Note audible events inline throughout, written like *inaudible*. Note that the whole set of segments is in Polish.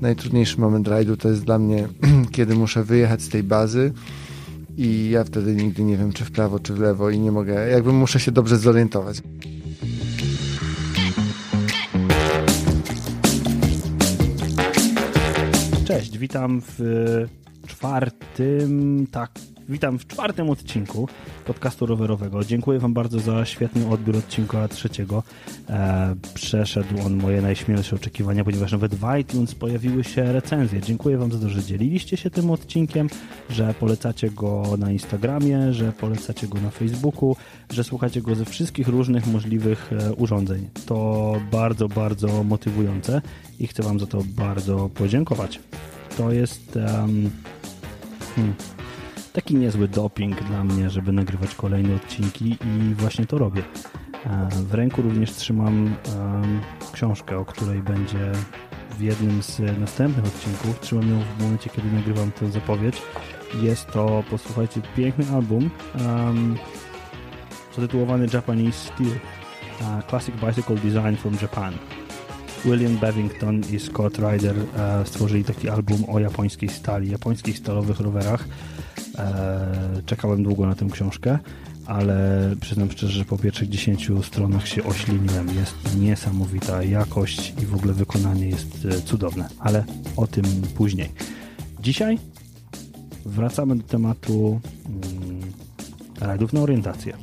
Najtrudniejszy moment rajdu to jest dla mnie, *clears throat* kiedy muszę wyjechać z tej bazy i ja wtedy nigdy nie wiem, czy w prawo, czy w lewo i nie mogę, jakby muszę się dobrze zorientować. Cześć, witam w czwartym, tak, witam w czwartym odcinku podcastu rowerowego. Dziękuję Wam bardzo za świetny odbiór odcinka trzeciego. E, przeszedł on moje najśmielsze oczekiwania, ponieważ nawet w iTunes pojawiły się recenzje. Dziękuję Wam za to, że dzieliliście się tym odcinkiem, że polecacie go na Instagramie, że polecacie go na Facebooku, że słuchacie go ze wszystkich różnych możliwych e, urządzeń. To bardzo, bardzo motywujące i chcę Wam za to bardzo podziękować. To jest um, hmm, taki niezły doping dla mnie, żeby nagrywać kolejne odcinki i właśnie to robię. E, w ręku również trzymam książkę, o której będzie w jednym z następnych odcinków. Trzymam ją w momencie, kiedy nagrywam tę zapowiedź. Jest to, posłuchajcie, piękny album um, zatytułowany Japanese Steel uh, Classic Bicycle Design from Japan. William Bevington i Scott Ryder e, stworzyli taki album o japońskiej stali, japońskich stalowych rowerach. E, czekałem długo na tę książkę, ale przyznam szczerze, że po pierwszych 10 stronach się ośliniłem. Jest niesamowita jakość i w ogóle wykonanie jest e, cudowne, ale o tym później. Dzisiaj wracamy do tematu mm, rajdów na orientację.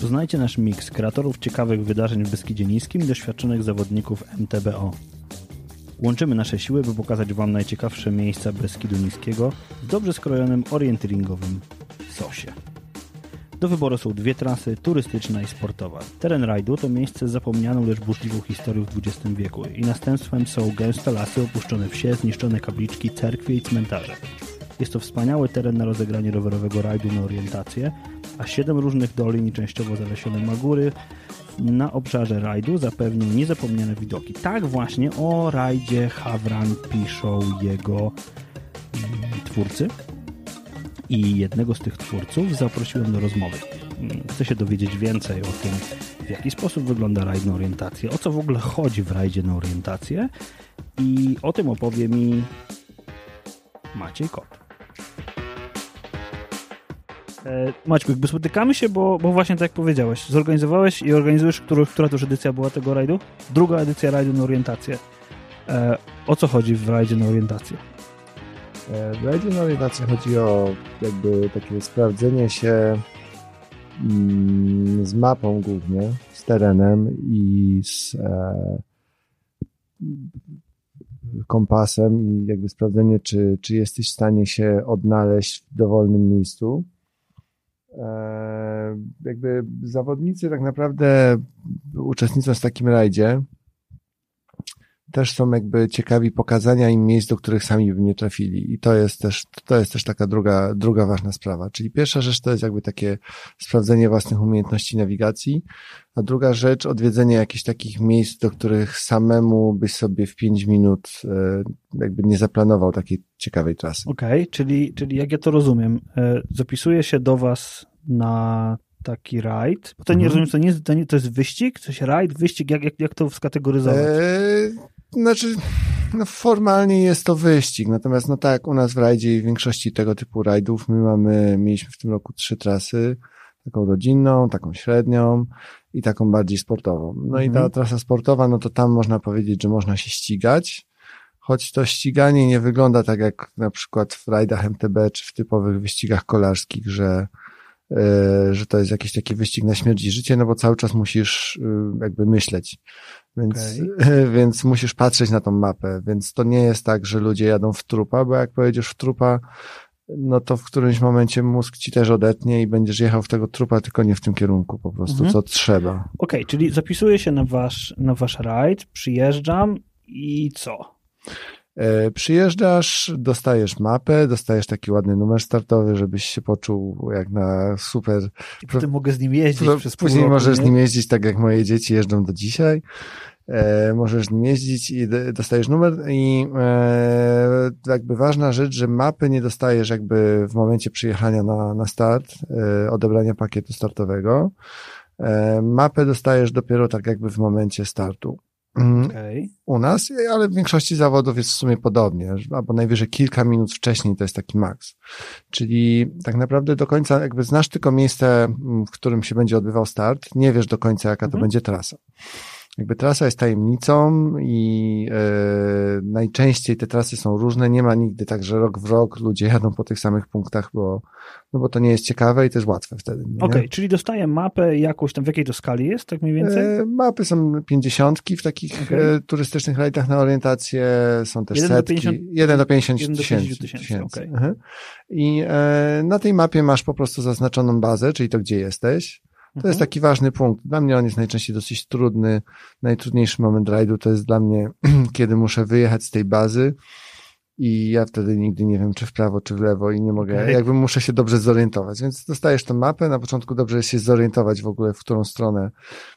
Poznajcie nasz miks kreatorów ciekawych wydarzeń w Beskidzie Niskim i doświadczonych zawodników MTBO. Łączymy nasze siły, by pokazać Wam najciekawsze miejsca Beskidu Niskiego w dobrze skrojonym orienteeringowym sosie. Do wyboru są dwie trasy, turystyczna i sportowa. Teren rajdu to miejsce z zapomnianą, lecz burzliwą historią w XX wieku i następstwem są gęste lasy, opuszczone wsie, zniszczone kapliczki, cerkwie i cmentarze. Jest to wspaniały teren na rozegranie rowerowego rajdu na orientację, a siedem różnych dolin i częściowo zalesione magóry na obszarze rajdu zapewnią niezapomniane widoki. Tak właśnie o rajdzie Havran piszą jego twórcy i jednego z tych twórców zaprosiłem do rozmowy. Chcę się dowiedzieć więcej o tym, w jaki sposób wygląda rajd na orientację, o co w ogóle chodzi w rajdzie na orientację i o tym opowie mi Maciej Kot. E, Maćku, jakby spotykamy się, bo, bo właśnie tak jak powiedziałeś, zorganizowałeś i organizujesz, która to już edycja była tego rajdu? Druga edycja rajdu na orientację. E, o co chodzi w rajdzie na orientację? E, w rajdzie na orientację chodzi o jakby takie sprawdzenie się mm, z mapą głównie, z terenem i z e, kompasem i jakby sprawdzenie, czy, czy jesteś w stanie się odnaleźć w dowolnym miejscu jakby zawodnicy tak naprawdę uczestnicząc w takim rajdzie też są jakby ciekawi pokazania im miejsc, do których sami by nie trafili. I to jest też, to jest też taka druga, druga ważna sprawa. Czyli pierwsza rzecz to jest jakby takie sprawdzenie własnych umiejętności nawigacji, a druga rzecz odwiedzenie jakichś takich miejsc, do których samemu byś sobie w pięć minut e, jakby nie zaplanował takiej ciekawej trasy. Okej, okay, czyli, czyli jak ja to rozumiem, e, zapisuję się do was na taki rajd? Bo to nie mhm. rozumiem, to, nie, to, nie, to jest wyścig? Coś rajd, wyścig? Jak, jak, jak to skategoryzować? Eee, znaczy, no formalnie jest to wyścig, natomiast no tak, u nas w rajdzie i w większości tego typu rajdów my mamy, mieliśmy w tym roku trzy trasy, taką rodzinną, taką średnią i taką bardziej sportową. No mhm. i ta mhm. trasa sportowa, no to tam można powiedzieć, że można się ścigać, choć to ściganie nie wygląda tak jak na przykład w rajdach MTB czy w typowych wyścigach kolarskich, że E, że to jest jakiś taki wyścig na śmierć i życie, no bo cały czas musisz y, jakby myśleć. Więc, okay. *laughs* więc musisz patrzeć na tą mapę, więc to nie jest tak, że ludzie jadą w trupa, bo jak pojedziesz w trupa, no to w którymś momencie mózg ci też odetnie i będziesz jechał w tego trupa, tylko nie w tym kierunku po prostu, mhm. co trzeba. Okej, okay, czyli zapisuję się na wasz, na wasz rajd, przyjeżdżam i co? E, przyjeżdżasz, dostajesz mapę, dostajesz taki ładny numer startowy, żebyś się poczuł jak na super. I potem mogę z nim jeździć Pro, przez Później roku, możesz z nim jeździć tak jak moje dzieci jeżdżą do dzisiaj. E, możesz z nim jeździć i dostajesz numer i e, jakby ważna rzecz, że mapy nie dostajesz jakby w momencie przyjechania na, na start, e, odebrania pakietu startowego. E, mapę dostajesz dopiero tak jakby w momencie startu. Mm, Okej. u nas, ale w większości zawodów jest w sumie podobnie, albo najwyżej kilka minut wcześniej to jest taki maks. Czyli tak naprawdę do końca jakby znasz tylko miejsce, m, w którym się będzie odbywał start, nie wiesz do końca jaka to Mhm. będzie trasa. Jakby trasa jest tajemnicą i e, najczęściej te trasy są różne, nie ma nigdy tak, że rok w rok ludzie jadą po tych samych punktach, bo, no bo to nie jest ciekawe i to jest łatwe wtedy. no? Okej, czyli dostaję mapę jakąś tam, w jakiej to skali jest, tak mniej więcej? E, Mapy są pięćdziesiątki w takich Okej. e, turystycznych rajdach na orientację, są też Jeden do setki. 50 jeden do 50 jeden do tysięcy. 50 tysięcy, okej. Mhm. I na tej mapie masz po prostu zaznaczoną bazę, czyli to, gdzie jesteś. To Mhm. jest taki ważny punkt. Dla mnie on jest najczęściej dosyć trudny. Najtrudniejszy moment rajdu to jest dla mnie, *clears throat* kiedy muszę wyjechać z tej bazy i ja wtedy nigdy nie wiem, czy w prawo, czy w lewo i nie mogę, Okej. jakby muszę się dobrze zorientować. Więc dostajesz tę mapę, na początku dobrze jest się zorientować w ogóle, w którą stronę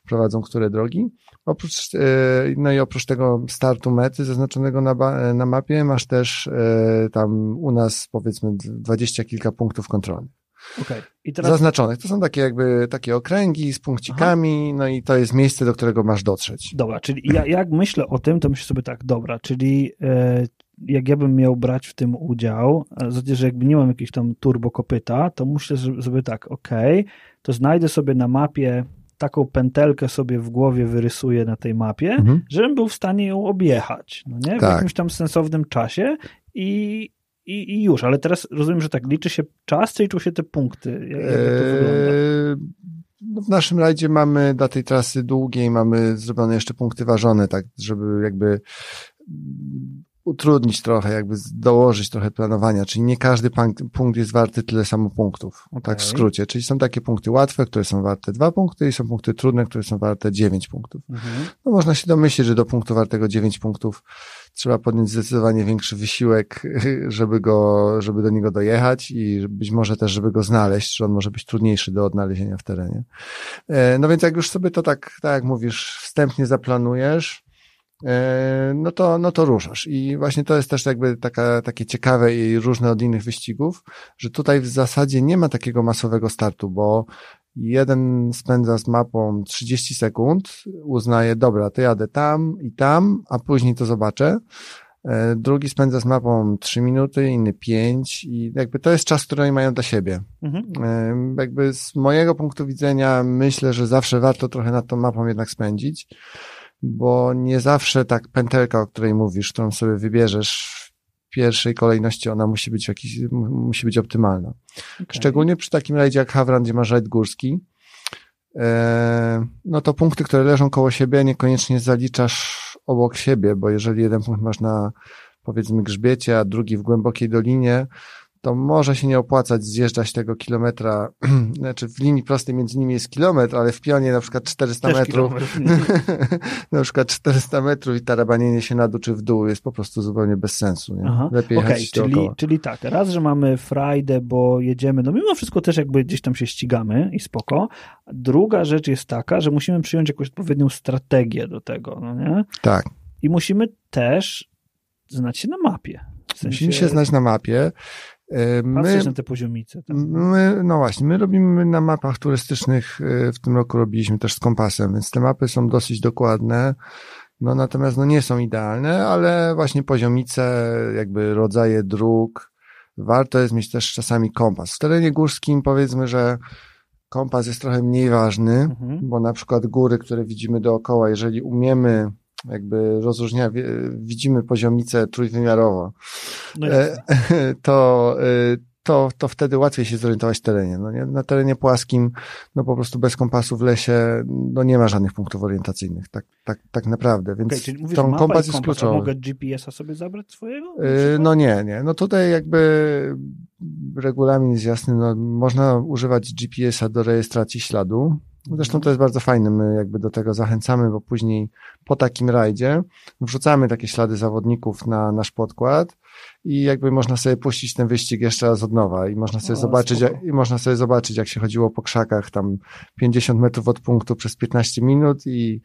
prowadzą które drogi. Oprócz, e, no i oprócz tego startu mety zaznaczonego na, na mapie masz też e, tam u nas powiedzmy dwadzieścia kilka punktów kontrolnych. I teraz Zaznaczonych. To są takie jakby takie okręgi z punkcikami, no i to jest miejsce, do którego masz dotrzeć. Dobra, czyli ja, jak myślę o tym, to myślę sobie tak, dobra, czyli e, jak ja bym miał brać w tym udział, znaczy, że jakby nie mam jakiegoś tam turbo kopyta, to myślę sobie tak, okej, to znajdę sobie na mapie taką pętelkę sobie w głowie wyrysuję na tej mapie, Mhm. żebym był w stanie ją objechać, no nie? W Tak. jakimś tam sensownym czasie i, i, i już, ale teraz rozumiem, że tak liczy się czas, czy liczą się te punkty? Jak, to wygląda? Eee, no w naszym rajdzie mamy dla tej trasy długiej, mamy zrobione jeszcze punkty ważone, tak, żeby jakby utrudnić trochę, jakby dołożyć trochę planowania, czyli nie każdy punkt, jest warty tyle samo punktów, tak w skrócie, czyli są takie punkty łatwe, które są warte dwa punkty i są punkty trudne, które są warte dziewięć punktów. Mhm. No można się domyślić, że do punktu wartego 9 punktów trzeba podjąć zdecydowanie większy wysiłek, *laughs* żeby go, żeby do niego dojechać i być może też, żeby go znaleźć, że on może być trudniejszy do odnalezienia w terenie. E, No więc jak już sobie to tak, tak jak mówisz, wstępnie zaplanujesz, no to, no to ruszasz. I właśnie to jest też jakby taka, takie ciekawe i różne od innych wyścigów, że tutaj w zasadzie nie ma takiego masowego startu, bo jeden spędza z mapą 30 sekund, uznaje, dobra, to jadę tam i tam, a później to zobaczę. E, Drugi spędza z mapą 3 minuty, inny 5 i jakby to jest czas, który oni mają dla siebie. Mhm. E, Jakby z mojego punktu widzenia myślę, że zawsze warto trochę nad tą mapą jednak spędzić, bo nie zawsze tak pętelka, o której mówisz, którą sobie wybierzesz w pierwszej kolejności, ona musi być jakiś, mu- musi być optymalna. Okej. Szczególnie przy takim rajdzie jak Hawran, gdzie masz rajd górski, e, no to punkty, które leżą koło siebie, niekoniecznie zaliczasz obok siebie, bo jeżeli jeden punkt masz na powiedzmy grzbiecie, a drugi w głębokiej dolinie, to może się nie opłacać zjeżdżać tego kilometra, *clears throat* znaczy w linii prostej między nimi jest kilometr, ale w pionie na przykład 400 Też metrów, *laughs* na przykład 400 metrów i tarabanienie się na dół czy w dół jest po prostu zupełnie bez sensu. Nie? Aha. Lepiej Okej, jechać czyli, dookoła. czyli tak, raz, że mamy frajdę, bo jedziemy, no mimo wszystko też jakby gdzieś tam się ścigamy i spoko. Druga rzecz jest taka, że musimy przyjąć jakąś odpowiednią strategię do tego, no nie? Tak. I musimy też znać się na mapie. W sensie Musimy się znać na mapie. E, My, na te poziomice. Tam. my, no właśnie, my robimy na mapach turystycznych, e, w tym roku robiliśmy też z kompasem, więc te mapy są dosyć dokładne. No natomiast no nie są idealne, ale właśnie poziomice, jakby rodzaje dróg, warto jest mieć też czasami kompas. W terenie górskim powiedzmy, że kompas jest trochę mniej ważny, Mhm. bo na przykład góry, które widzimy dookoła, jeżeli umiemy jakby rozróżniać, widzimy poziomicę trójwymiarowo, No e, *laughs* to, e, to, to wtedy łatwiej się zorientować w terenie. No nie? Na terenie płaskim, no po prostu bez kompasu w lesie, no nie ma żadnych punktów orientacyjnych, tak, tak, tak naprawdę, więc Okej, czyli mówisz, kompas jest a kluczowy. mogę GPS-a sobie zabrać swojego? E? No nie, nie. No tutaj jakby regulamin jest jasny, no można używać GPS-a do rejestracji śladu. Zresztą to jest bardzo fajne, my jakby do tego zachęcamy, bo później po takim rajdzie wrzucamy takie ślady zawodników na nasz podkład i jakby można sobie puścić ten wyścig jeszcze raz od nowa i można sobie O, zobaczyć, jak, i można sobie zobaczyć, jak się chodziło po krzakach tam 50 metrów od punktu przez 15 minut i,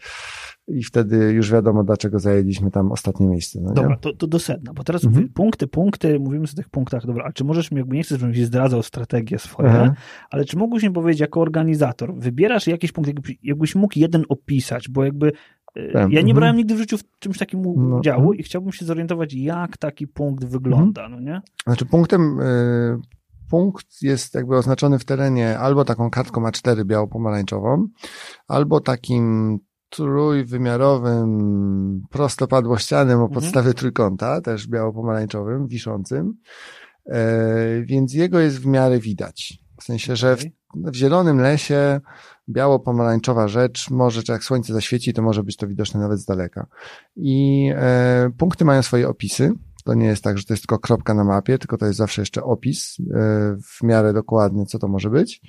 i wtedy już wiadomo, dlaczego zajęliśmy tam ostatnie miejsce. No? Dobra, to, to do sedna, bo teraz Mhm. punkty, punkty, mówimy o tych punktach, dobra, a czy możesz mi, jakby nie chcę, żebym ci zdradzał strategię swoje, Aha. ale czy mógłbyś mi powiedzieć jako organizator, wybierasz jakiś punkt, jakby- jakbyś mógł jeden opisać, bo jakby Y, ja nie mhm. brałem nigdy w życiu w czymś takim No, udziału mhm. i chciałbym się zorientować, jak taki punkt wygląda, no nie? Znaczy punktem, y, punkt jest jakby oznaczony w terenie albo taką kartką A4 biało-pomarańczową, albo takim trójwymiarowym prostopadłościanym o Mhm. podstawie trójkąta, też biało-pomarańczowym, wiszącym, e, więc jego jest w miarę widać. W sensie, że w, w zielonym lesie biało-pomarańczowa rzecz, może czy jak słońce zaświeci, to może być to widoczne nawet z daleka. I e, punkty mają swoje opisy. To nie jest tak, że to jest tylko kropka na mapie, tylko to jest zawsze jeszcze opis e, w miarę dokładny, co to może być.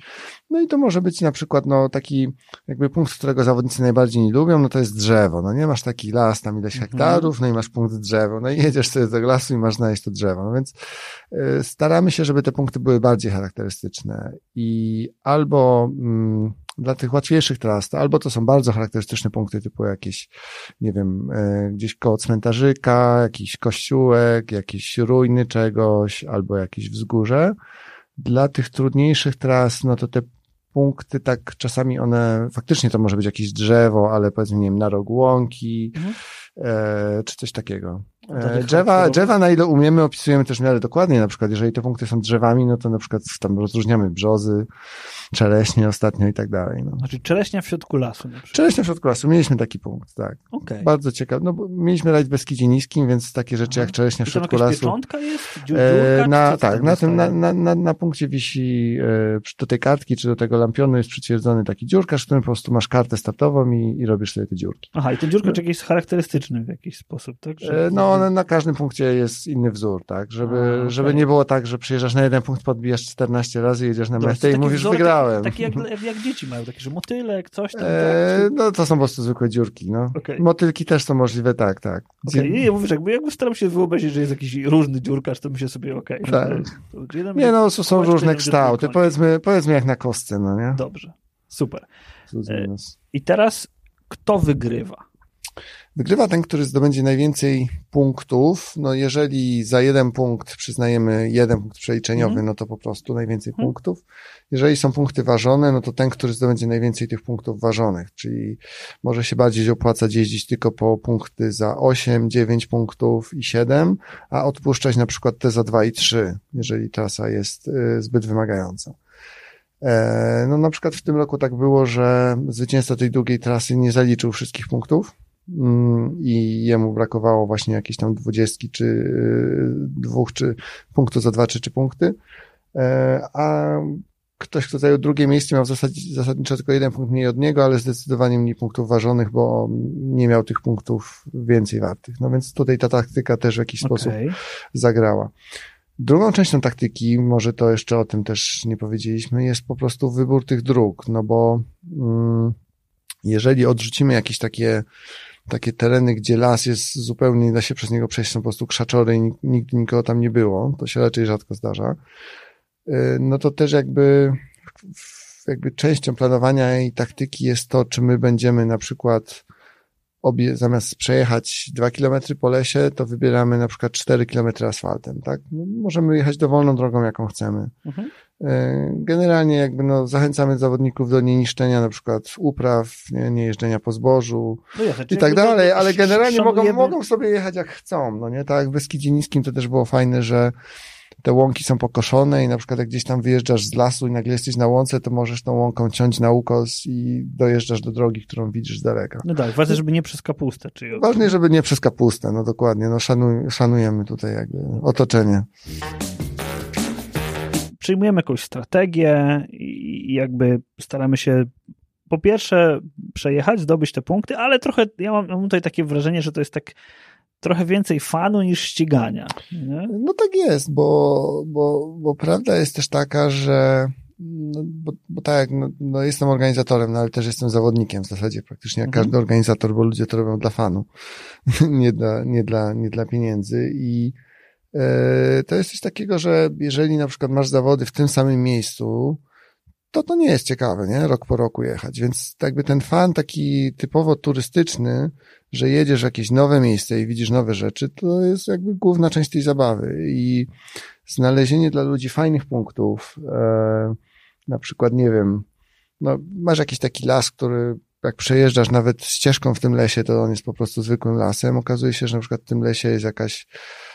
No i to może być na przykład no, taki jakby punkt, którego zawodnicy najbardziej nie lubią, no to jest drzewo. No nie masz taki las, tam ileś Mhm. hektarów, no i masz punkt drzewo. No i jedziesz sobie do lasu i masz znaleźć to drzewo. No więc e, staramy się, żeby te punkty były bardziej charakterystyczne i albo mm, dla tych łatwiejszych tras, to albo to są bardzo charakterystyczne punkty, typu jakieś, nie wiem, e, gdzieś koło cmentarzyka, jakiś kościółek, jakieś ruiny czegoś, albo jakieś wzgórze. Dla tych trudniejszych tras, no to te punkty tak czasami one, faktycznie to może być jakieś drzewo, ale powiedzmy, nie wiem, na rogu łąki, Mhm. e, czy coś takiego. E, Drzewa, drzewa, na ile umiemy, opisujemy też w miarę dokładnie. Na przykład, jeżeli te punkty są drzewami, no to na przykład tam rozróżniamy brzozy, czereśnie ostatnio i tak dalej. No. Znaczy czereśnia w środku lasu na przykład. Czereśnie w środku lasu, mieliśmy taki punkt, tak. Okej. Bardzo ciekawe. No bo mieliśmy rajd w Beskidzie Niskim, więc takie rzeczy Aha. jak czereśnie w środku lasu. pieczątka jest? E, dziurka, na, tak, na tym, na, na, na, na punkcie wisi, e, do tej kartki, czy do tego lampionu jest przytwierdzony taki dziurkarz, w którym po prostu masz kartę startową i, i robisz sobie te dziurki. Aha, i ten dziurkacz jakiś jest charakterystyczny w jakiś sposób, tak? Że- No, na, na każdym punkcie jest inny wzór, tak? Żeby, A, okej. żeby nie było tak, że przyjeżdżasz na jeden punkt, podbijasz 14 razy, jedziesz na metę i mówisz, wygrałem. Taki jak, jak, dzieci mają, takie, że motylek, coś tam. E, tak? no, to są po prostu zwykłe dziurki, no. Okej. Motylki też są możliwe, tak, tak. Okej, nie, nie, mówisz, jakby, jakby staram się wyobrazić, że jest jakiś różny dziurkacz, to myślę sobie, okej. Tak. to- to jeden Nie no, są, różne kształty, powiedzmy, powiedzmy jak na kostce, no nie? Dobrze, super. E. I teraz kto wygrywa? Wygrywa ten, który zdobędzie najwięcej punktów. No jeżeli za jeden punkt przyznajemy jeden punkt przeliczeniowy, Mhm. no to po prostu najwięcej Mhm. punktów. Jeżeli są punkty ważone, no to ten, który zdobędzie najwięcej tych punktów ważonych, czyli może się bardziej opłacać jeździć tylko po punkty za 8, 9 punktów i 7, a odpuszczać na przykład te za 2 i 3, jeżeli trasa jest y, zbyt wymagająca. E, No na przykład w tym roku tak było, że zwycięzca tej długiej trasy nie zaliczył wszystkich punktów mm, i jemu brakowało właśnie jakieś tam dwudziestki czy y, dwóch, czy punktu za dwa, czy trzy punkty, E, a ktoś, kto zajął drugie miejsce miał zasad- zasadniczo tylko jeden punkt mniej od niego, ale zdecydowanie mniej punktów ważonych, bo nie miał tych punktów więcej wartych. No więc tutaj ta taktyka też w jakiś sposób Okej. zagrała. Drugą częścią taktyki, może to jeszcze o tym też nie powiedzieliśmy, jest po prostu wybór tych dróg, no bo mm, jeżeli odrzucimy jakieś takie, takie tereny, gdzie las jest zupełnie, nie da się przez niego przejść, są po prostu krzaczory i nigdy nikogo tam nie było, to się raczej rzadko zdarza, y, no to też jakby, jakby częścią planowania i taktyki jest to, czy my będziemy na przykład obie, zamiast przejechać dwa kilometry po lesie, to wybieramy na przykład cztery kilometry asfaltem, tak? No, możemy jechać dowolną drogą, jaką chcemy. Mhm. E, Generalnie jakby no, zachęcamy zawodników do nieniszczenia na przykład upraw, nie, nie jeżdżenia po zbożu No jasne, i tak dalej, ale generalnie mogą, mogą sobie jechać jak chcą, no nie? Tak jak w Beskidzie Niskim to też było fajne, że te łąki są pokoszone i na przykład jak gdzieś tam wyjeżdżasz z lasu i nagle jesteś na łące, to możesz tą łąką ciąć na ukos i dojeżdżasz do drogi, którą widzisz z daleka. No tak, ważne, żeby nie przez kapustę. Czyli Ważne, żeby nie przez kapustę, no dokładnie, no szanuj, szanujemy tutaj jakby otoczenie. Przyjmujemy jakąś strategię i jakby staramy się po pierwsze przejechać, zdobyć te punkty, ale trochę, ja mam, mam tutaj takie wrażenie, że to jest tak trochę więcej fanu niż ścigania. Nie? No tak jest, bo, bo, bo prawda jest też taka, że no, bo, bo tak, no, no jestem organizatorem, no ale też jestem zawodnikiem w zasadzie praktycznie jak Mhm. każdy organizator, bo ludzie to robią dla fanu, *laughs* nie dla, nie dla, nie dla pieniędzy i to jest coś takiego, że jeżeli na przykład masz zawody w tym samym miejscu, to to nie jest ciekawe, nie? Rok po roku jechać, więc jakby ten fan taki typowo turystyczny, że jedziesz w jakieś nowe miejsce i widzisz nowe rzeczy, to jest jakby główna część tej zabawy i znalezienie dla ludzi fajnych punktów, e, na przykład, nie wiem, no, masz jakiś taki las, który jak przejeżdżasz nawet ścieżką w tym lesie, to on jest po prostu zwykłym lasem. Okazuje się, że na przykład w tym lesie jest jakaś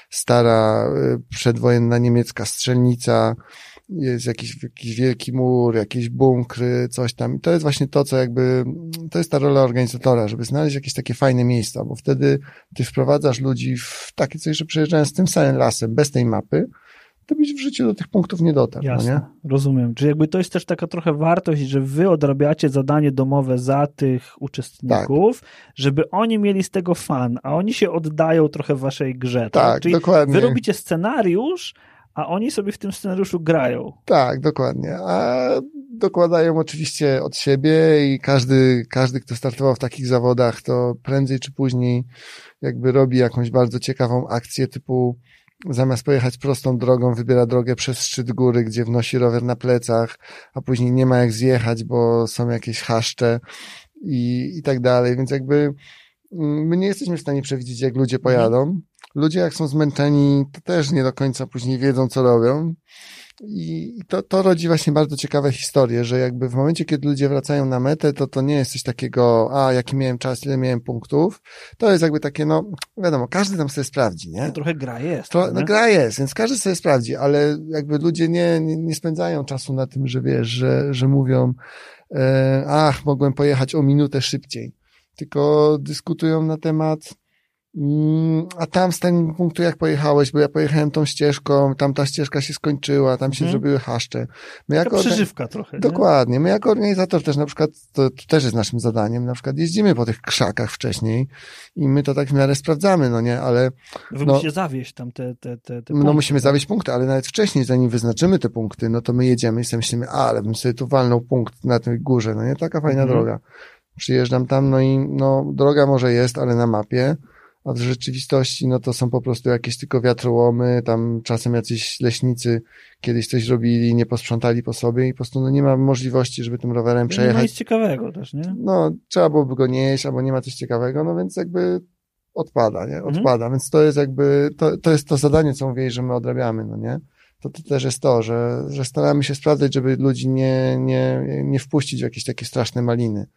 stara, y, przedwojenna niemiecka strzelnica, jest jakiś, jakiś wielki mur, jakieś bunkry, coś tam. I to jest właśnie to, co jakby, to jest ta rola organizatora, żeby znaleźć jakieś takie fajne miejsca, bo wtedy ty wprowadzasz ludzi w takie coś, że przejeżdżają z tym samym lasem, bez tej mapy, to byś w życiu do tych punktów nie dotarł. No Jasne, nie? rozumiem. Czyli jakby to jest też taka trochę wartość, że wy odrabiacie zadanie domowe za tych uczestników, Tak. żeby oni mieli z tego fan, a oni się oddają trochę w waszej grze. Tak, Czyli dokładnie. wy robicie scenariusz, a oni sobie w tym scenariuszu grają. Tak, dokładnie. A dokładają oczywiście od siebie i każdy, każdy, kto startował w takich zawodach, to prędzej czy później jakby robi jakąś bardzo ciekawą akcję typu zamiast pojechać prostą drogą, wybiera drogę przez szczyt góry, gdzie wnosi rower na plecach, a później nie ma jak zjechać, bo są jakieś haszcze i, i tak dalej. Więc jakby mm, my nie jesteśmy w stanie przewidzieć, jak ludzie pojadą. Ludzie, jak są zmęczeni, to też nie do końca później wiedzą, co robią. I to, to rodzi właśnie bardzo ciekawe historie, że jakby w momencie, kiedy ludzie wracają na metę, to to nie jest coś takiego, a jaki miałem czas, ile miałem punktów. To jest jakby takie, no wiadomo, każdy tam sobie sprawdzi, nie? To trochę gra jest. To, no gra jest, więc każdy sobie sprawdzi, ale jakby ludzie nie, nie, nie spędzają czasu na tym, że wiesz, że, że mówią, e, ach, mogłem pojechać o minutę szybciej. Tylko dyskutują na temat, a tam z tego punktu jak pojechałeś, bo ja pojechałem tą ścieżką, tam ta ścieżka się skończyła, tam się Mhm. zrobiły haszcze. My Taka orga- przeżywka trochę. nie? Dokładnie. My jako organizator też na przykład, to, to też jest naszym zadaniem, na przykład jeździmy po tych krzakach wcześniej i my to tak w miarę sprawdzamy, no nie, ale Wy no- musicie zawieść tam te, te, te, te no punkty. musimy zawieść punkty, ale nawet wcześniej, zanim wyznaczymy te punkty, no to my jedziemy i sobie myślimy, a, ale bym sobie tu walnął punkt na tej górze, no nie, taka fajna Mhm. droga. Przyjeżdżam tam, no i no, droga może jest, ale na mapie, a w rzeczywistości, no to są po prostu jakieś tylko wiatrołomy, tam czasem jacyś leśnicy kiedyś coś robili, nie posprzątali po sobie i po prostu no, nie ma możliwości, żeby tym rowerem Nie ma przejechać nic ciekawego też, nie? no, trzeba byłoby go nieść, albo nie ma coś ciekawego, no więc jakby odpada, nie? Mhm. Odpada, więc to jest jakby, to, to jest to zadanie, co mówię, że my odrabiamy, no nie? To, to też jest to, że, że staramy się sprawdzać, żeby ludzi nie, nie, nie wpuścić w jakieś takie straszne maliny.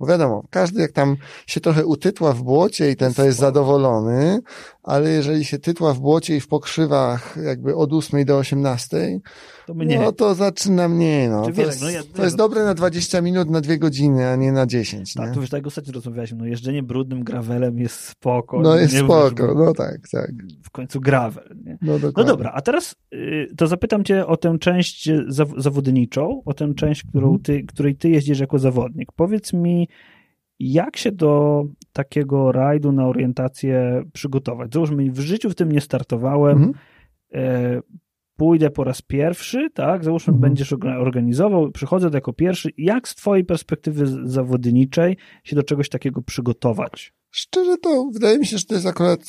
Bo wiadomo, każdy jak tam się trochę utytła w błocie i ten to jest zadowolony, ale jeżeli się tytła w błocie i w pokrzywach jakby od 8 do 18, To my nie. no to zaczyna mniej, no. Czy To wiele, jest, no ja- to jest dobre na 20 minut, na 2 godziny, a nie na 10, nie? Tak, to już tak ostatnio rozmawialiśmy, no jeżdżenie brudnym gravelem jest spoko. No jest spoko, no tak, tak. W końcu gravel, nie? No, No dobra, a teraz y, to zapytam cię o tę część zaw- zawodniczą, o tę część, którą Mhm. ty, której ty jeździsz jako zawodnik. Powiedz mi, jak się do takiego rajdu na orientację przygotować? Załóżmy, w życiu w tym nie startowałem, Mhm. Pójdę po raz pierwszy, tak? Załóżmy, Mhm. będziesz orga- organizował, przychodzę jako pierwszy. Jak z twojej perspektywy zawodniczej się do czegoś takiego przygotować? Szczerze to wydaje mi się, że to jest akurat,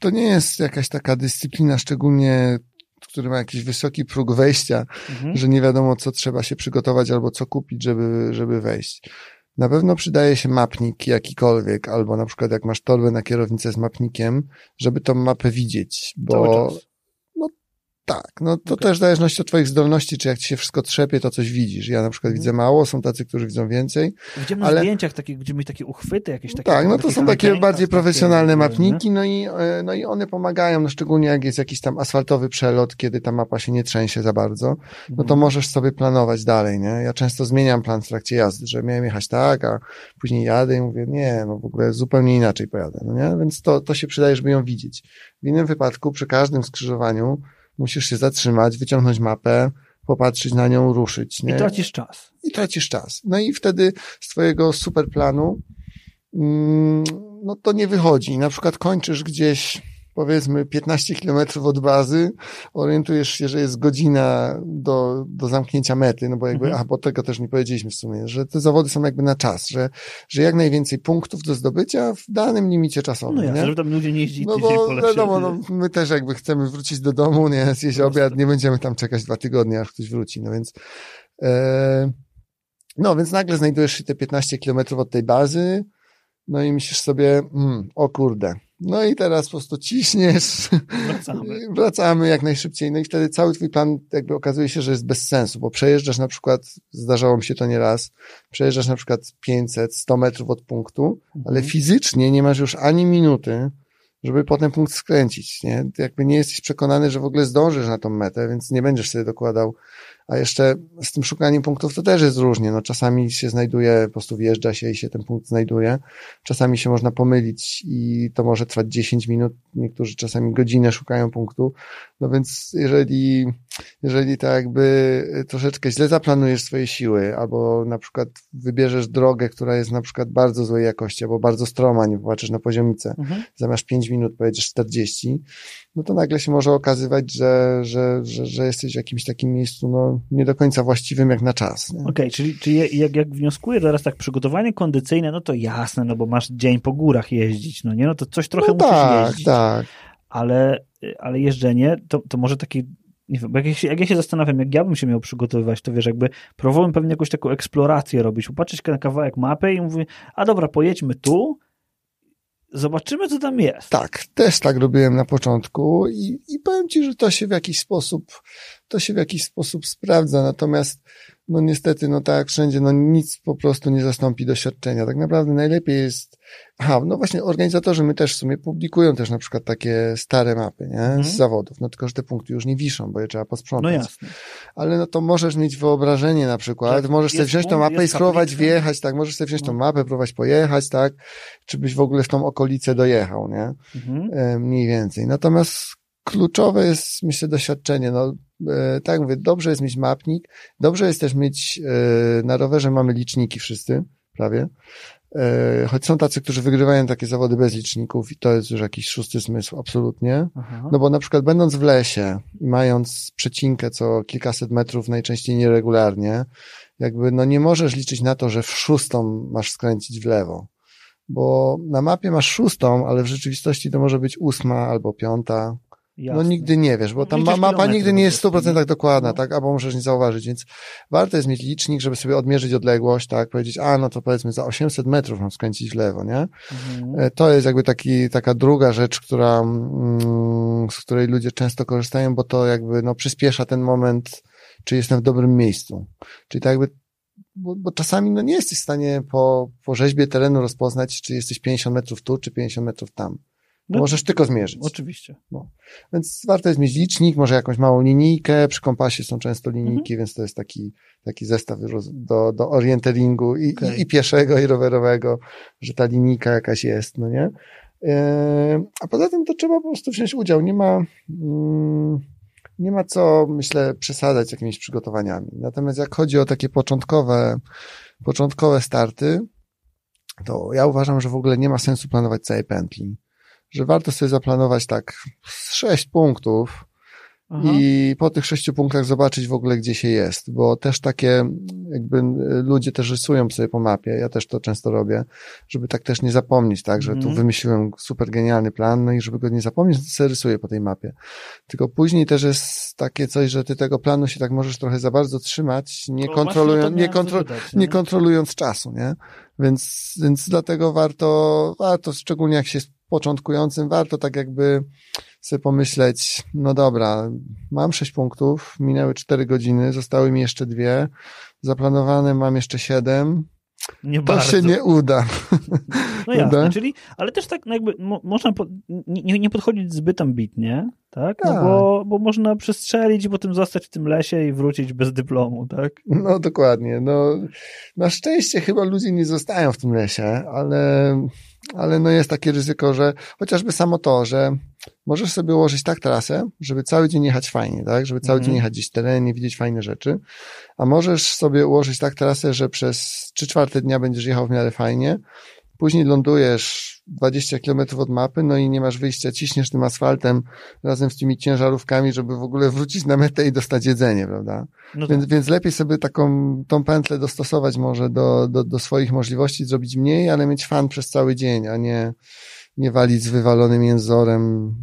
to nie jest jakaś taka dyscyplina, szczególnie, która ma jakiś wysoki próg wejścia, Mhm. że nie wiadomo, co trzeba się przygotować albo co kupić, żeby, żeby wejść. Na pewno przydaje się mapnik jakikolwiek, albo na przykład jak masz torbę na kierownicę z mapnikiem, żeby tą mapę widzieć, bo. Tak, no to Okej. też w zależności od twoich zdolności, czy jak ci się wszystko trzepie, to coś widzisz. Ja na przykład Mhm. widzę mało, są tacy, którzy widzą więcej, Widziałem na Ale- zdjęciach takie, gdzie mieli takie uchwyty, jakieś takie. Tak, no to są takie bardziej profesjonalne mapniki, no i, e, no i one pomagają, no szczególnie jak jest jakiś tam asfaltowy przelot, kiedy ta mapa się nie trzęsie za bardzo, no to Mhm. możesz sobie planować dalej, nie? Ja często zmieniam plan w trakcie jazdy, że miałem jechać tak, a później jadę i mówię, nie, no w ogóle zupełnie inaczej pojadę, no nie? Więc to, to się przydaje, żeby ją widzieć. W innym wypadku, przy każdym skrzyżowaniu musisz się zatrzymać, wyciągnąć mapę, popatrzeć na nią, ruszyć, nie? I tracisz czas. i tracisz czas. No i wtedy z twojego super planu, mm, no to nie wychodzi. Na przykład kończysz gdzieś, powiedzmy, 15 kilometrów od bazy, orientujesz się, że jest godzina do, do zamknięcia mety, no bo jakby, Mhm. a bo tego też nie powiedzieliśmy w sumie, że te zawody są jakby na czas, że, że jak najwięcej punktów do zdobycia w danym limicie czasowym. No jasne, nie? żeby tam ludzie nie jeździli No bo po wiadomo, no, my też jakby chcemy wrócić do domu, nie, zjeść obiad, nie będziemy tam czekać dwa tygodnie, aż ktoś wróci, no więc e, no więc nagle znajdujesz się te 15 kilometrów od tej bazy, no i myślisz sobie, mm, o kurde, No i teraz po prostu ciśniesz, Wracamy. wracamy jak najszybciej. No i wtedy cały twój plan jakby okazuje się, że jest bez sensu, bo przejeżdżasz na przykład, zdarzało mi się to nieraz, przejeżdżasz na przykład 500, 100 metrów od punktu, ale Mhm. fizycznie nie masz już ani minuty, żeby potem punkt skręcić, nie? Jakby nie jesteś przekonany, że w ogóle zdążysz na tą metę, więc nie będziesz sobie dokładał. A jeszcze z tym szukaniem punktów to też jest różnie. No czasami się znajduje, po prostu wjeżdża się i się ten punkt znajduje. Czasami się można pomylić i to może trwać 10 minut. Niektórzy czasami godzinę szukają punktu. No więc jeżeli, jeżeli tak jakby troszeczkę źle zaplanujesz swoje siły, albo na przykład wybierzesz drogę, która jest na przykład bardzo złej jakości, albo bardzo stroma, nie popatrzysz na poziomicę, Mhm. zamiast 5 minut pojedziesz 40, no to nagle się może okazywać, że, że, że, że jesteś w jakimś takim miejscu, no, nie do końca właściwym jak na czas. Okej, czyli, czyli jak, jak wnioskuję, teraz tak przygotowanie kondycyjne, no to jasne, no bo masz dzień po górach jeździć, no nie, no to coś trochę no musisz tak, jeździć. tak. Ale, ale jeżdżenie, to, to może taki, nie wiem, jak ja, się, jak ja się zastanawiam, jak ja bym się miał przygotowywać, to wiesz, jakby próbowałem pewnie jakąś taką eksplorację robić, popatrzeć na kawałek mapy i mówię, a dobra, pojedźmy tu, zobaczymy, co tam jest. Tak, też tak robiłem na początku i, i powiem ci, że to się w jakiś sposób, to się w jakiś sposób sprawdza, natomiast no niestety, no tak wszędzie, no nic po prostu nie zastąpi doświadczenia. Tak naprawdę najlepiej jest, aha, no właśnie organizatorzy my też w sumie publikują też na przykład takie stare mapy, nie, Mhm. z zawodów, no tylko, że te punkty już nie wiszą, bo je trzeba No posprzątać. jasne. Ale no to możesz mieć wyobrażenie na przykład, Tak, możesz sobie wziąć tą mapę i spróbować wjechać, tak, możesz sobie wziąć tą No. mapę, próbować pojechać, tak, czy byś w ogóle w tą okolicę dojechał, nie? Mhm. E, mniej więcej. Natomiast kluczowe jest, myślę, doświadczenie. No, e, tak mówię, dobrze jest mieć mapnik, dobrze jest też mieć, e, na rowerze mamy liczniki wszyscy, prawie. E, choć są tacy, którzy wygrywają takie zawody bez liczników i to jest już jakiś szósty zmysł, absolutnie. Aha. No bo na przykład będąc w lesie i mając przecinkę co kilkaset metrów, najczęściej nieregularnie, jakby no nie możesz liczyć na to, że w szóstą masz skręcić w lewo. Bo na mapie masz szóstą, ale w rzeczywistości to może być ósma albo piąta. No Jasne. nigdy nie wiesz, bo tam ma, mapa nigdy po nie jest w prostu, 100% nie? dokładna, No. tak? Albo możesz nie zauważyć, więc warto jest mieć licznik, żeby sobie odmierzyć odległość, tak? Powiedzieć, a no to powiedzmy za 800 metrów mam skręcić w lewo, nie? Mhm. E, To jest jakby taki, taka druga rzecz, która, mm, z której ludzie często korzystają, bo to jakby no, przyspiesza ten moment, czy jestem w dobrym miejscu. Czyli tak jakby, bo, bo czasami no, nie jesteś w stanie po, po rzeźbie terenu rozpoznać, czy jesteś 50 metrów tu, czy 50 metrów tam. No, Możesz tylko zmierzyć. Oczywiście. Więc warto jest mieć licznik, może jakąś małą linijkę. Przy kompasie są często Mhm. linijki, więc to jest taki, taki zestaw do, do orienteringu i, Okej. i, i pieszego, i rowerowego, że ta linijka jakaś jest, no nie? E, A poza tym to trzeba po prostu wziąć udział. Nie ma, mm, nie ma co, myślę, przesadzać jakimiś przygotowaniami. Natomiast jak chodzi o takie początkowe, początkowe starty, to ja uważam, że w ogóle nie ma sensu planować całej pętli. Że warto sobie zaplanować tak sześć punktów Aha. i po tych sześciu punktach zobaczyć w ogóle, gdzie się jest, bo też takie jakby ludzie też rysują sobie po mapie, ja też to często robię, żeby tak też nie zapomnieć, tak, że tu Mhm. wymyśliłem super genialny plan, no i żeby go nie zapomnieć, to sobie rysuję po tej mapie. Tylko później też jest takie coś, że ty tego planu się tak możesz trochę za bardzo trzymać, nie No kontrolując, nie, kontro, zapytać, nie kontrolując czasu, nie? Więc, więc dlatego warto, warto, szczególnie jak się początkującym, warto tak jakby sobie pomyśleć, no dobra, mam sześć punktów, minęły cztery godziny, zostały mi jeszcze dwie, zaplanowane mam jeszcze siedem, Nie to bardzo. się nie uda. No jasne, Prawda? czyli, ale też tak no jakby mo, można po, nie, nie podchodzić zbyt ambitnie, tak? No Tak. bo, bo można przestrzelić potem zostać w tym lesie i wrócić bez dyplomu, tak? No dokładnie. No, na szczęście chyba ludzie nie zostają w tym lesie, ale, ale no jest takie ryzyko, że chociażby samo to, że możesz sobie ułożyć tak trasę, żeby cały dzień jechać fajnie, tak? Żeby cały Mhm. dzień jechać gdzieś terenie, widzieć fajne rzeczy, a możesz sobie ułożyć tak trasę, że przez trzy czwarte dnia będziesz jechał w miarę fajnie, później lądujesz 20 kilometrów od mapy, no i nie masz wyjścia, ciśniesz tym asfaltem razem z tymi ciężarówkami, żeby w ogóle wrócić na metę i dostać jedzenie, prawda? No Więc, tak. więc lepiej sobie taką, tą pętlę dostosować może do, do, do swoich możliwości, zrobić mniej, ale mieć fan przez cały dzień, a nie, nie walić z wywalonym jęzorem.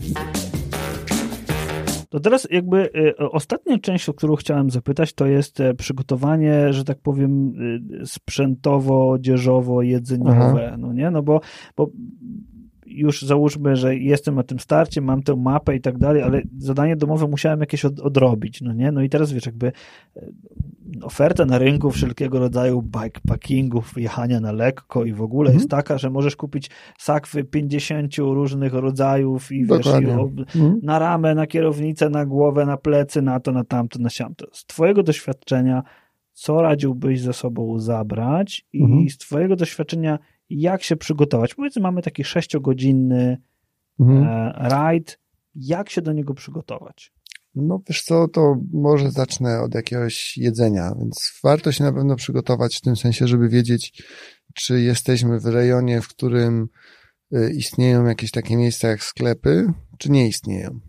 To teraz jakby y, ostatnia część, o którą chciałem zapytać, to jest e, przygotowanie, że tak powiem, y, sprzętowo, odzieżowo, jedzeniowe, no nie? No bo, bo już załóżmy, że jestem na tym starcie, mam tę mapę i tak dalej, ale zadanie domowe musiałem jakieś od, odrobić, no nie? No i teraz wiesz, jakby e, oferta na rynku wszelkiego rodzaju bikepackingów, jechania na lekko i w ogóle mhm. jest taka, że możesz kupić sakwy 50 różnych rodzajów i wiesz, i mhm. na ramę, na kierownicę, na głowę, na plecy, na to, na tamto, na siamto. Z twojego doświadczenia co radziłbyś ze sobą zabrać i mhm. z twojego doświadczenia jak się przygotować. Powiedzmy, mamy taki sześciogodzinny mhm. e, rajd, jak się do niego przygotować? No wiesz co, to może zacznę od jakiegoś jedzenia, więc warto się na pewno przygotować w tym sensie, żeby wiedzieć, czy jesteśmy w rejonie, w którym y, istnieją jakieś takie miejsca jak sklepy, czy nie istnieją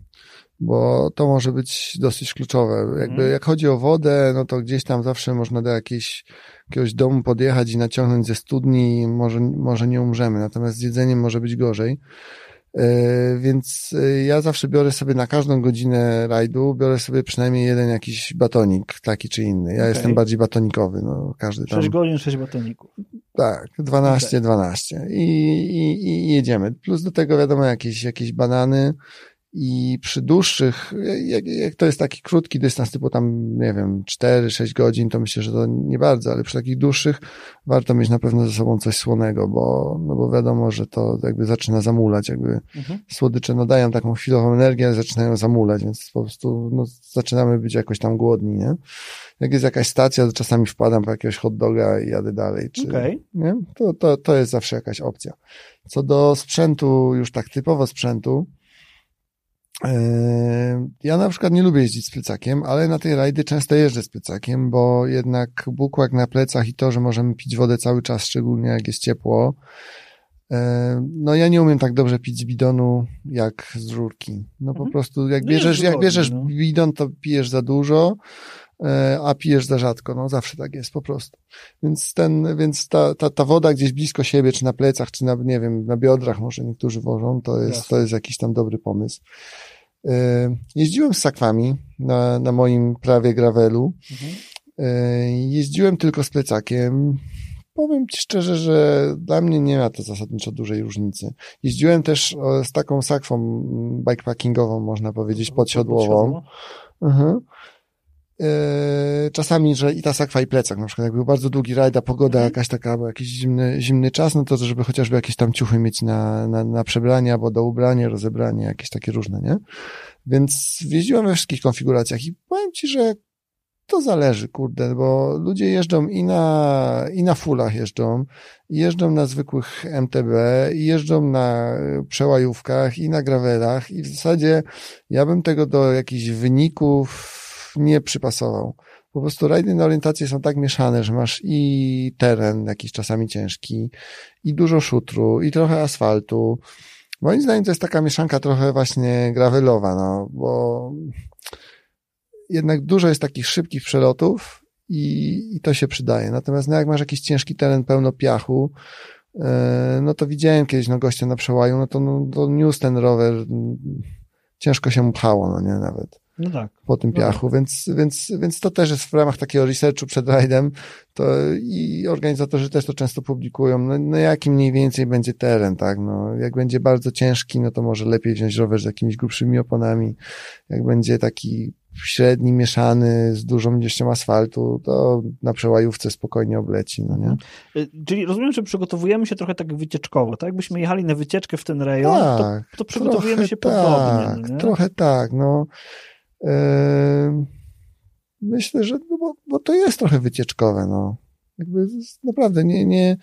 bo to może być dosyć kluczowe. Jakby mhm. jak chodzi o wodę, no to gdzieś tam zawsze można do jakiejś, jakiegoś domu podjechać i naciągnąć ze studni, może, może nie umrzemy, natomiast z jedzeniem może być gorzej. Yy, więc yy, ja zawsze biorę sobie na każdą godzinę rajdu, biorę sobie przynajmniej jeden jakiś batonik, taki czy inny. Ja okay. jestem bardziej batonikowy, no każdy tam. 6 godzin, 6 batoników. Tak, 12, okay. 12. I, i, I jedziemy. Plus do tego wiadomo jakieś, jakieś banany, i przy dłuższych, jak, jak, to jest taki krótki dystans, typu tam, nie wiem, 4-6 godzin, to myślę, że to nie bardzo, ale przy takich dłuższych warto mieć na pewno ze sobą coś słonego, bo, no bo wiadomo, że to jakby zaczyna zamulać, jakby mhm. słodycze nadają taką chwilową energię, ale zaczynają zamulać, więc po prostu no, zaczynamy być jakoś tam głodni, nie? Jak jest jakaś stacja, to czasami wpadam po jakiegoś hot doga i jadę dalej, czy, okay. nie? To, to, to jest zawsze jakaś opcja. Co do sprzętu, już tak typowo sprzętu, ja na przykład nie lubię jeździć z plecakiem, ale na tej rajdy często jeżdżę z plecakiem, bo jednak bukłak na plecach i to, że możemy pić wodę cały czas, szczególnie jak jest ciepło. Eee, no ja nie umiem tak dobrze pić z bidonu jak z rurki. No po mhm. prostu jak no bierzesz, jak bierzesz no. bidon, to pijesz za dużo, a pijesz za rzadko. No zawsze tak jest po prostu. Więc ten, więc ta, ta, ta woda gdzieś blisko siebie, czy na plecach, czy na, nie wiem, na biodrach może niektórzy wożą, to jest, to jest jakiś tam dobry pomysł. E, jeździłem z sakwami na, na moim prawie gravelu. Mhm. E, jeździłem tylko z plecakiem. Powiem Ci szczerze, że dla mnie nie ma to zasadniczo dużej różnicy. Jeździłem też z taką sakwą bikepackingową, można powiedzieć, podsiodłową. Mhm. E, czasami, że i ta sakwa i plecak, na przykład jak był bardzo długi rajd, a pogoda mhm. jakaś taka, albo jakiś zimny, zimny czas, no to żeby chociażby jakieś tam ciuchy mieć na, na, na przebranie, albo do ubrania, rozebranie, jakieś takie różne, nie? Więc jeździłem we wszystkich konfiguracjach i powiem Ci, że to zależy, kurde, bo ludzie jeżdżą i na, i na fulach jeżdżą, i jeżdżą na zwykłych MTB, i jeżdżą na przełajówkach, i na gravelach i w zasadzie ja bym tego do jakichś wyników nie przypasował. Po prostu rajdy na orientację są tak mieszane, że masz i teren jakiś czasami ciężki, i dużo szutru, i trochę asfaltu. Moim zdaniem to jest taka mieszanka trochę właśnie gravelowa, no, bo jednak dużo jest takich szybkich przelotów i, i to się przydaje. Natomiast no, jak masz jakiś ciężki teren pełno piachu, e, no to widziałem kiedyś no, gościa na przełaju, no to, no, to niósł ten rower, ciężko się mu pchało, no nie, nawet no tak. po tym no piachu, tak. więc, więc, więc to też jest w ramach takiego researchu przed rajdem to i organizatorzy też to często publikują, no, no jaki mniej więcej będzie teren, tak, no jak będzie bardzo ciężki, no to może lepiej wziąć rower z jakimiś grubszymi oponami, jak będzie taki średni, mieszany z dużą ilością asfaltu, to na przełajówce spokojnie obleci, no nie? Y, czyli rozumiem, że przygotowujemy się trochę tak wycieczkowo, tak? Jakbyśmy jechali na wycieczkę w ten rejon, tak, to, to przygotowujemy się tak, podobnie. No trochę tak, no. Myślę, że no bo, bo to jest trochę wycieczkowe, no. Jakby naprawdę nie, nie,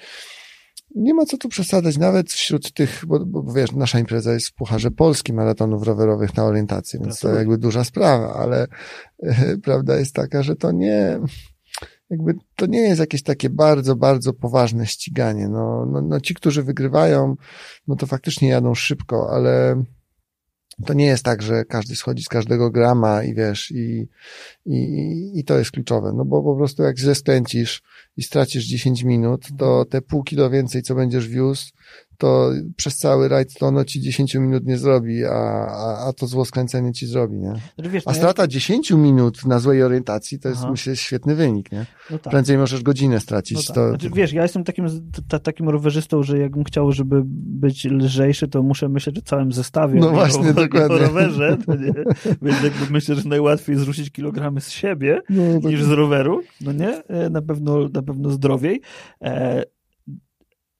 nie ma co tu przesadzać, nawet wśród tych, bo, bo wiesz, nasza impreza jest w Pucharze Polskim Maratonów Rowerowych na orientację, więc to jakby duża sprawa, ale e, prawda jest taka, że to nie, jakby to nie jest jakieś takie bardzo, bardzo poważne ściganie. No, no, no ci, którzy wygrywają, no to faktycznie jadą szybko, ale to nie jest tak, że każdy schodzi z każdego grama i wiesz, i, i, i to jest kluczowe, no bo po prostu jak źle skręcisz i stracisz 10 minut, to te pół kilo więcej, co będziesz wiózł, to przez cały rajd to ono ci 10 minut nie zrobi, a, a, a to zło skręcenie ci zrobi, nie? Znaczy, wiesz, A no strata 10 minut na złej orientacji to jest, Aha. myślę, świetny wynik, nie? no tak. Prędzej możesz godzinę No stracić. tak. to, Znaczy, wiesz, ja jestem takim, ta, takim rowerzystą, że jakbym chciał, żeby być lżejszy, to muszę myśleć o całym zestawie. No właśnie, *laughs* dokładnie. O rowerze, to nie? Więc jakby myślę, że najłatwiej zrzucić kilogramy z siebie no, to, niż z roweru, no nie? E, Na pewno, na pewno zdrowiej. E,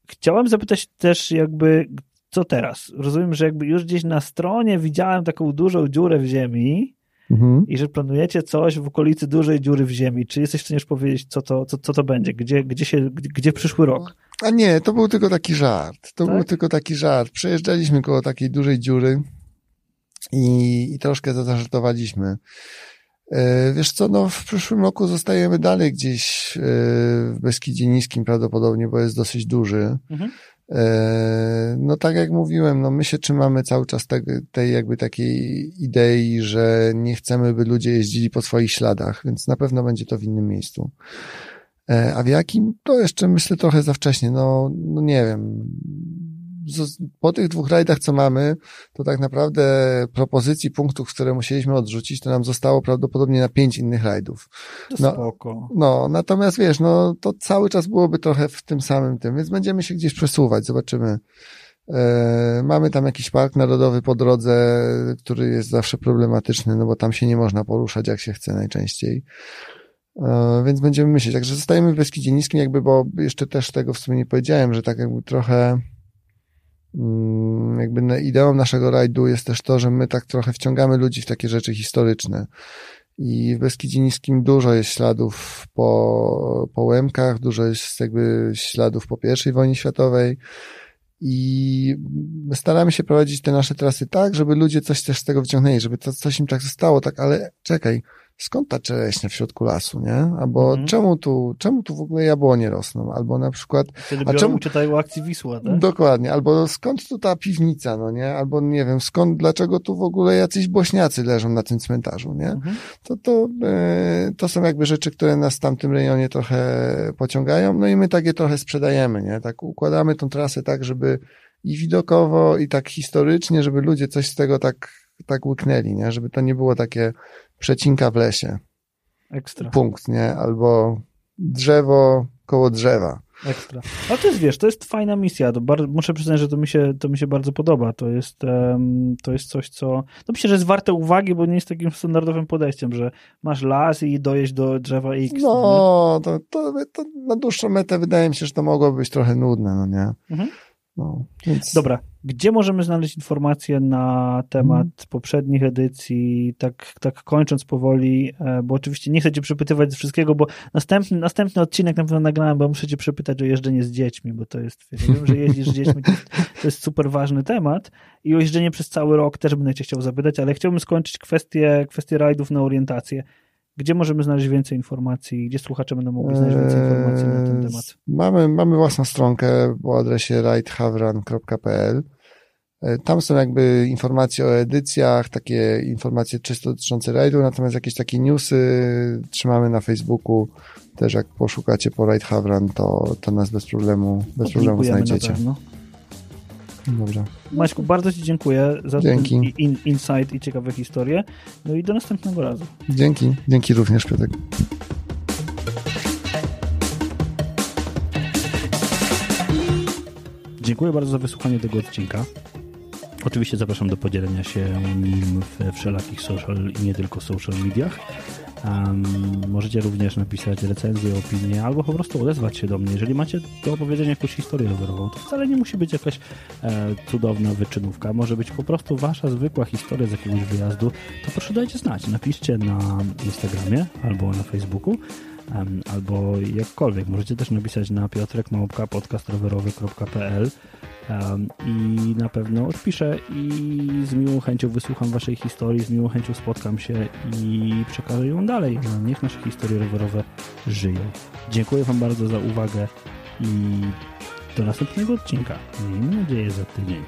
chciałem zapytać też jakby, co teraz? Rozumiem, że jakby już gdzieś na stronie widziałem taką dużą dziurę w ziemi, mhm. i że planujecie coś w okolicy dużej dziury w ziemi. Czy jesteś w stanie już powiedzieć, co to, co, co to będzie? Gdzie, gdzie, się, gdzie, przyszły rok? A nie, to był tylko taki żart. To Tak? był tylko taki żart. Przejeżdżaliśmy koło takiej dużej dziury i, i troszkę zażartowaliśmy. E, Wiesz co, no w przyszłym roku zostajemy dalej gdzieś e, w Beskidzie Niskim prawdopodobnie, bo jest dosyć duży. Mhm. E, No tak jak mówiłem, no my się trzymamy cały czas tej, tej jakby takiej idei, że nie chcemy, by ludzie jeździli po swoich śladach, więc na pewno będzie to w innym miejscu. A w jakim? To jeszcze myślę trochę za wcześnie, no, no nie wiem. Po tych dwóch rajdach, co mamy, to tak naprawdę propozycji punktów, które musieliśmy odrzucić, to nam zostało prawdopodobnie na pięć innych rajdów. To No. spoko. No, natomiast wiesz, no to cały czas byłoby trochę w tym samym tym, więc będziemy się gdzieś przesuwać, zobaczymy. E, mamy tam jakiś park narodowy po drodze, który jest zawsze problematyczny, no bo tam się nie można poruszać jak się chce najczęściej. E, więc będziemy myśleć. Także zostajemy w Beskidzie Niskim, jakby, bo jeszcze też tego w sumie nie powiedziałem, że tak jakby trochę jakby na- ideą naszego rajdu jest też to, że my tak trochę wciągamy ludzi w takie rzeczy historyczne. I w Beskidzie Niskim dużo jest śladów po, po Łemkach, dużo jest jakby śladów po pierwszej wojnie światowej. I staramy się prowadzić te nasze trasy tak, żeby ludzie coś też z tego wyciągnęli, żeby to coś im tak zostało, tak, ale czekaj, skąd ta czereśnia w środku lasu, nie? Albo Mhm. czemu tu, czemu tu w ogóle jabłonie rosną? Albo na przykład Wtedy A czemu- czytają akcji Wisła, tak? Dokładnie, albo skąd tu ta piwnica, no nie? Albo nie wiem, skąd, dlaczego tu w ogóle jacyś bośniacy leżą na tym cmentarzu, nie? Mhm. To, to, e, to są jakby rzeczy, które nas w tamtym rejonie trochę pociągają, no i my takie trochę sprzedajemy, nie? Tak układamy tą trasę tak, żeby i widokowo, i tak historycznie, żeby ludzie coś z tego tak, tak łyknęli, nie? Żeby to nie było takie przecinka w lesie, Ekstra, punkt, nie? Albo drzewo koło drzewa. ekstra. A to jest, wiesz, to jest fajna misja. To bar- muszę przyznać, że to mi się, to mi się bardzo podoba. To jest, em, to jest coś, co, no myślę, że jest warte uwagi, bo nie jest takim standardowym podejściem, że masz las i dojeść do drzewa X. nie? No, to, to, to na dłuższą metę wydaje mi się, że to mogłoby być trochę nudne, no nie? Mhm. No, więc... Dobra, gdzie możemy znaleźć informacje na temat Mhm. poprzednich edycji, tak, tak kończąc powoli, e, bo oczywiście nie chcę cię przepytywać z wszystkiego, bo następny, następny odcinek na pewno nagrałem, bo muszę cię przepytać o jeżdżenie z dziećmi, bo to jest, ja wiem, że jeździsz z dziećmi, to jest, to jest super ważny temat i o jeżdżenie przez cały rok też będę cię chciał zapytać, ale chciałbym skończyć kwestię, kwestię rajdów na orientację. Gdzie możemy znaleźć więcej informacji? Gdzie słuchacze będą mogli znaleźć więcej informacji na ten Eee, temat? Mamy, mamy własną stronkę po adresie ridehavran.pl. E, Tam są jakby informacje o edycjach, takie informacje czysto dotyczące rajdu, natomiast jakieś takie newsy trzymamy na Facebooku. Też jak poszukacie po Ride Havran, to, to nas bez problemu, bez problemu Odlinkujemy na znajdziecie. pewno. Dobrze. Maćku, bardzo Ci dziękuję za Dzięki. ten in, insight i ciekawe historie. No i do następnego razu. Dzięki. Dzięki również, Piotrek. Dziękuję bardzo za wysłuchanie tego odcinka. Oczywiście zapraszam do podzielenia się nim we wszelakich social i nie tylko social mediach. Um, możecie również napisać recenzję, opinię, albo po prostu odezwać się do mnie. Jeżeli macie do opowiedzenia jakąś historię rowerową, to wcale nie musi być jakaś e, cudowna wyczynówka. Może być po prostu wasza zwykła historia z jakiegoś wyjazdu. To proszę dajcie znać. Napiszcie na Instagramie albo na Facebooku. Albo jakkolwiek. Możecie też napisać na piotrek.podcastrowerowy.pl i na pewno odpiszę i z miłą chęcią wysłucham waszej historii, z miłą chęcią spotkam się i przekażę ją dalej. No, niech nasze historie rowerowe żyją. Dziękuję wam bardzo za uwagę i do następnego odcinka. Miejmy nadzieję za tydzień.